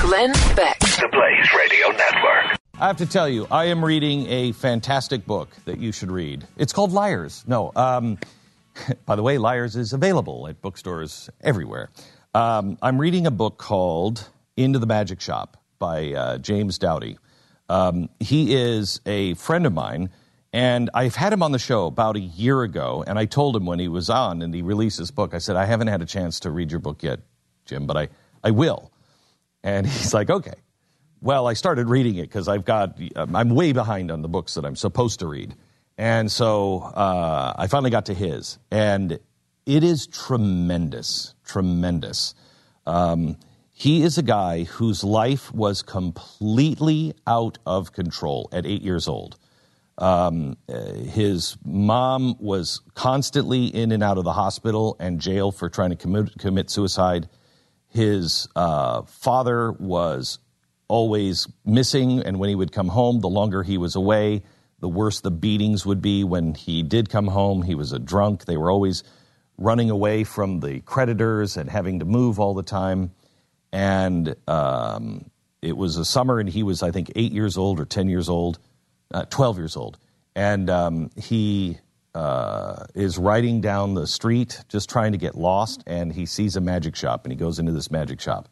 Glenn Beck. The Blaze Radio Network. I have to tell you, I am reading a fantastic book that you should read. It's called Liars. No, um, by the way, Liars is available at bookstores everywhere. Um, I'm reading a book called Into the Magic Shop by uh, James Doty. Um, he is a friend of mine, and I've had him on the show about a year ago. And I told him when he was on and he released his book, I said, I haven't had a chance to read your book yet, Jim, but I, I will. And he's like, okay. Well, I started reading it because I've got, I'm way behind on the books that I'm supposed to read. And so uh, I finally got to his. And it is tremendous, tremendous. Um, he is a guy whose life was completely out of control at eight years old. Um, uh, his mom was constantly in and out of the hospital and jail for trying to commit, commit suicide. His uh, father was always missing, and when he would come home, the longer he was away, the worse the beatings would be. When he did come home, he was a drunk. They were always running away from the creditors and having to move all the time. And um, it was a summer, and he was, I think, eight years old or 10 years old, uh, 12 years old. And um, he uh, is riding down the street just trying to get lost, and he sees a magic shop, and he goes into this magic shop.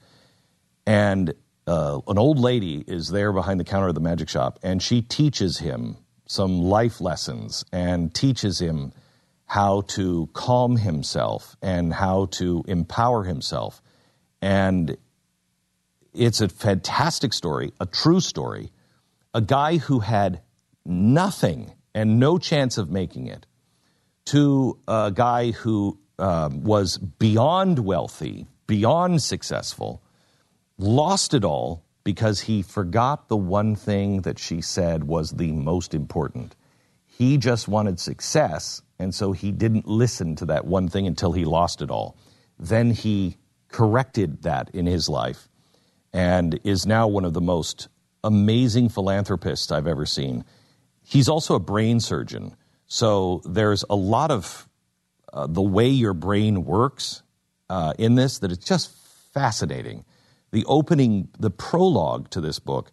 And uh, an old lady is there behind the counter of the magic shop, and she teaches him some life lessons and teaches him how to calm himself and how to empower himself. And it's a fantastic story, a true story. A guy who had nothing and no chance of making it to a guy who um, was beyond wealthy, beyond successful, lost it all because he forgot the one thing that she said was the most important. He just wanted success, and so he didn't listen to that one thing until he lost it all. Then he corrected that in his life and is now one of the most amazing philanthropists I've ever seen. He's also a brain surgeon, so there's a lot of uh, the way your brain works uh, in this that it's just fascinating the opening, the prologue to this book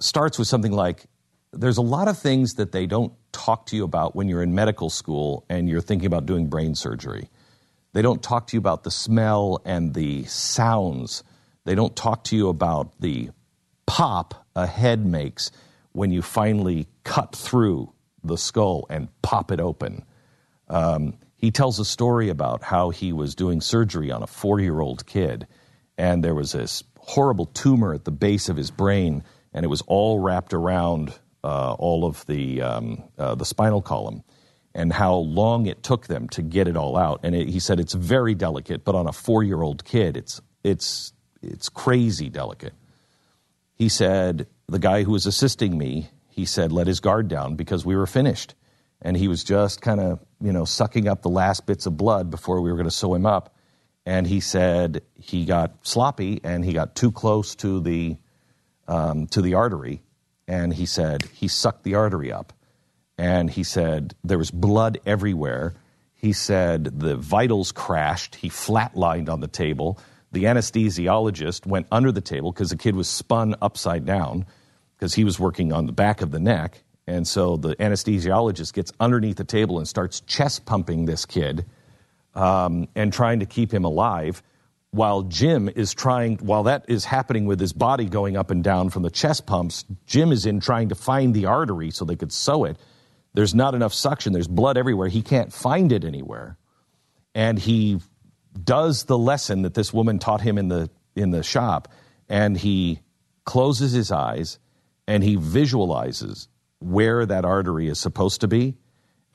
starts with something like there's a lot of things that they don't talk to you about when you're in medical school and you're thinking about doing brain surgery. They don't talk to you about the smell and the sounds. They don't talk to you about the pop a head makes when you finally cut through the skull and pop it open. Um, he tells a story about how he was doing surgery on a four year old kid and there was this horrible tumor at the base of his brain, and it was all wrapped around uh, all of the um, uh, the spinal column, and how long it took them to get it all out. And it, he said it's very delicate, but on a four year old kid, it's it's it's crazy delicate. He said the guy who was assisting me, he said let his guard down because we were finished, and he was just kind of you know sucking up the last bits of blood before we were going to sew him up and he said he got sloppy and he got too close to the um, to the artery, and he said he sucked the artery up, and he said there was blood everywhere. He said the vitals crashed. He flatlined on the table. The anesthesiologist went under the table because the kid was spun upside down because he was working on the back of the neck. And so the anesthesiologist gets underneath the table and starts chest pumping this kid um, and trying to keep him alive while Jim is trying, while that is happening with his body going up and down from the chest pumps, Jim is in trying to find the artery so they could sew it. There's not enough suction, there's blood everywhere. He can't find it anywhere. And he does the lesson that this woman taught him in the, in the shop, and he closes his eyes and he visualizes where that artery is supposed to be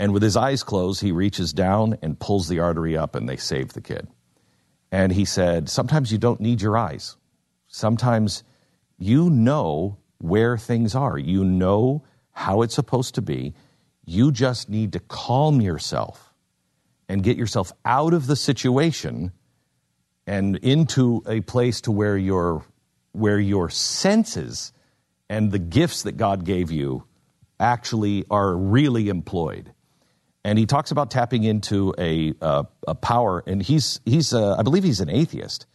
and with his eyes closed, he reaches down and pulls the artery up, and they save the kid. And he said, Sometimes you don't need your eyes. Sometimes you know where things are. You know how it's supposed to be. You just need to calm yourself and get yourself out of the situation and into a place to where your where your senses and the gifts that God gave you actually are really employed. And he talks about tapping into a uh, a power, and he's he's uh, I believe he's an atheist.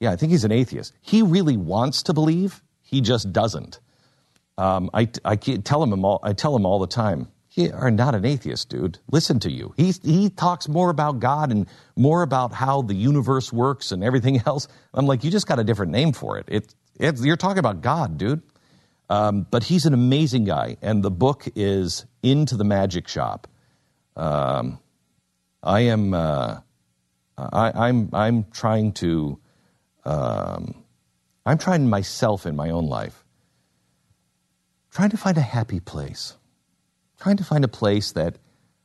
Yeah, I think he's an atheist. He really wants to believe, he just doesn't. Um, I, I tell him all, I tell him all the time, you are not an atheist, dude. Listen to you. He, he talks more about God and more about how the universe works and everything else. I'm like, you just got a different name for it. it, it you're talking about God, dude. Um, but he's an amazing guy, and the book is Into the Magic Shop. Um, I am uh, I, I'm I'm trying to um, I'm trying myself in my own life, trying to find a happy place, trying to find a place that,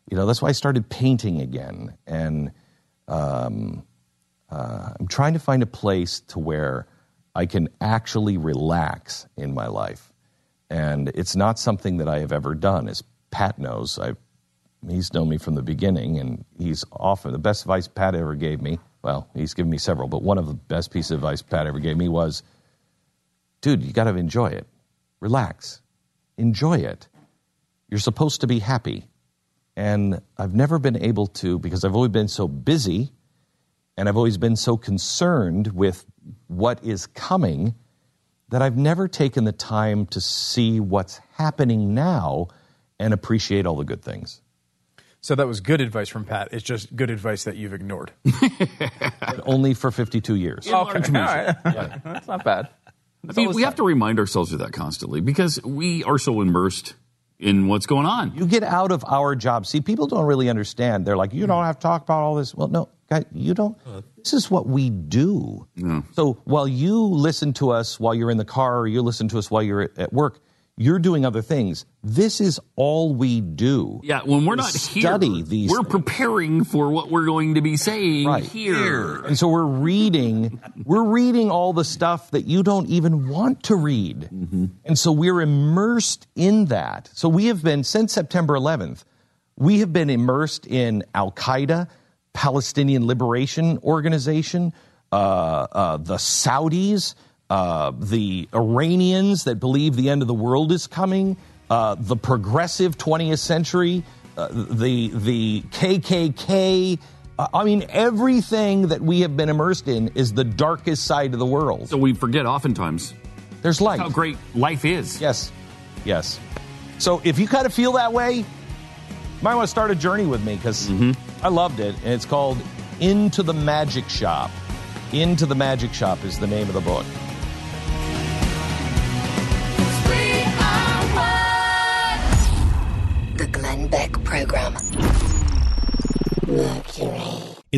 you know, that's why I started painting again. And um, uh, I'm trying to find a place to where I can actually relax in my life. And it's not something that I have ever done. As Pat knows, I've, he's known me from the beginning, and he's often the best advice Pat ever gave me well, he's given me several, but one of the best pieces of advice Pat ever gave me was, dude, you got to enjoy it. Relax. Enjoy it. You're supposed to be happy. And I've never been able to because I've always been so busy and I've always been so concerned with what is coming that I've never taken the time to see what's happening now and appreciate all the good things. So that was good advice from Pat. It's just good advice that you've ignored. only for 52 years. okay. All right. yeah. That's not bad. That's I mean, we have to remind ourselves of that constantly because we are so immersed in what's going on. You get out of our job. See, people don't really understand. They're like, you don't have to talk about all this. Well, no, guys, you don't. This is what we do. Yeah. So while you listen to us while you're in the car or you listen to us while you're at work, you're doing other things. This is all we do. Yeah, when we're not study here, these, we're things. preparing for what we're going to be saying right. here. And so we're reading, we're reading all the stuff that you don't even want to read. Mm-hmm. And so we're immersed in that. So we have been since September 11th. We have been immersed in Al Qaeda, Palestinian Liberation Organization, uh, uh, the Saudis uh, the Iranians that believe the end of the world is coming, uh, the progressive 20th century, uh, the the KKK. Uh, I mean, everything that we have been immersed in is the darkest side of the world. So we forget oftentimes. There's light. How great life is. Yes, yes. So if you kind of feel that way, you might want to start a journey with me because mm-hmm. I loved it, and it's called Into the Magic Shop. Into the Magic Shop is the name of the book.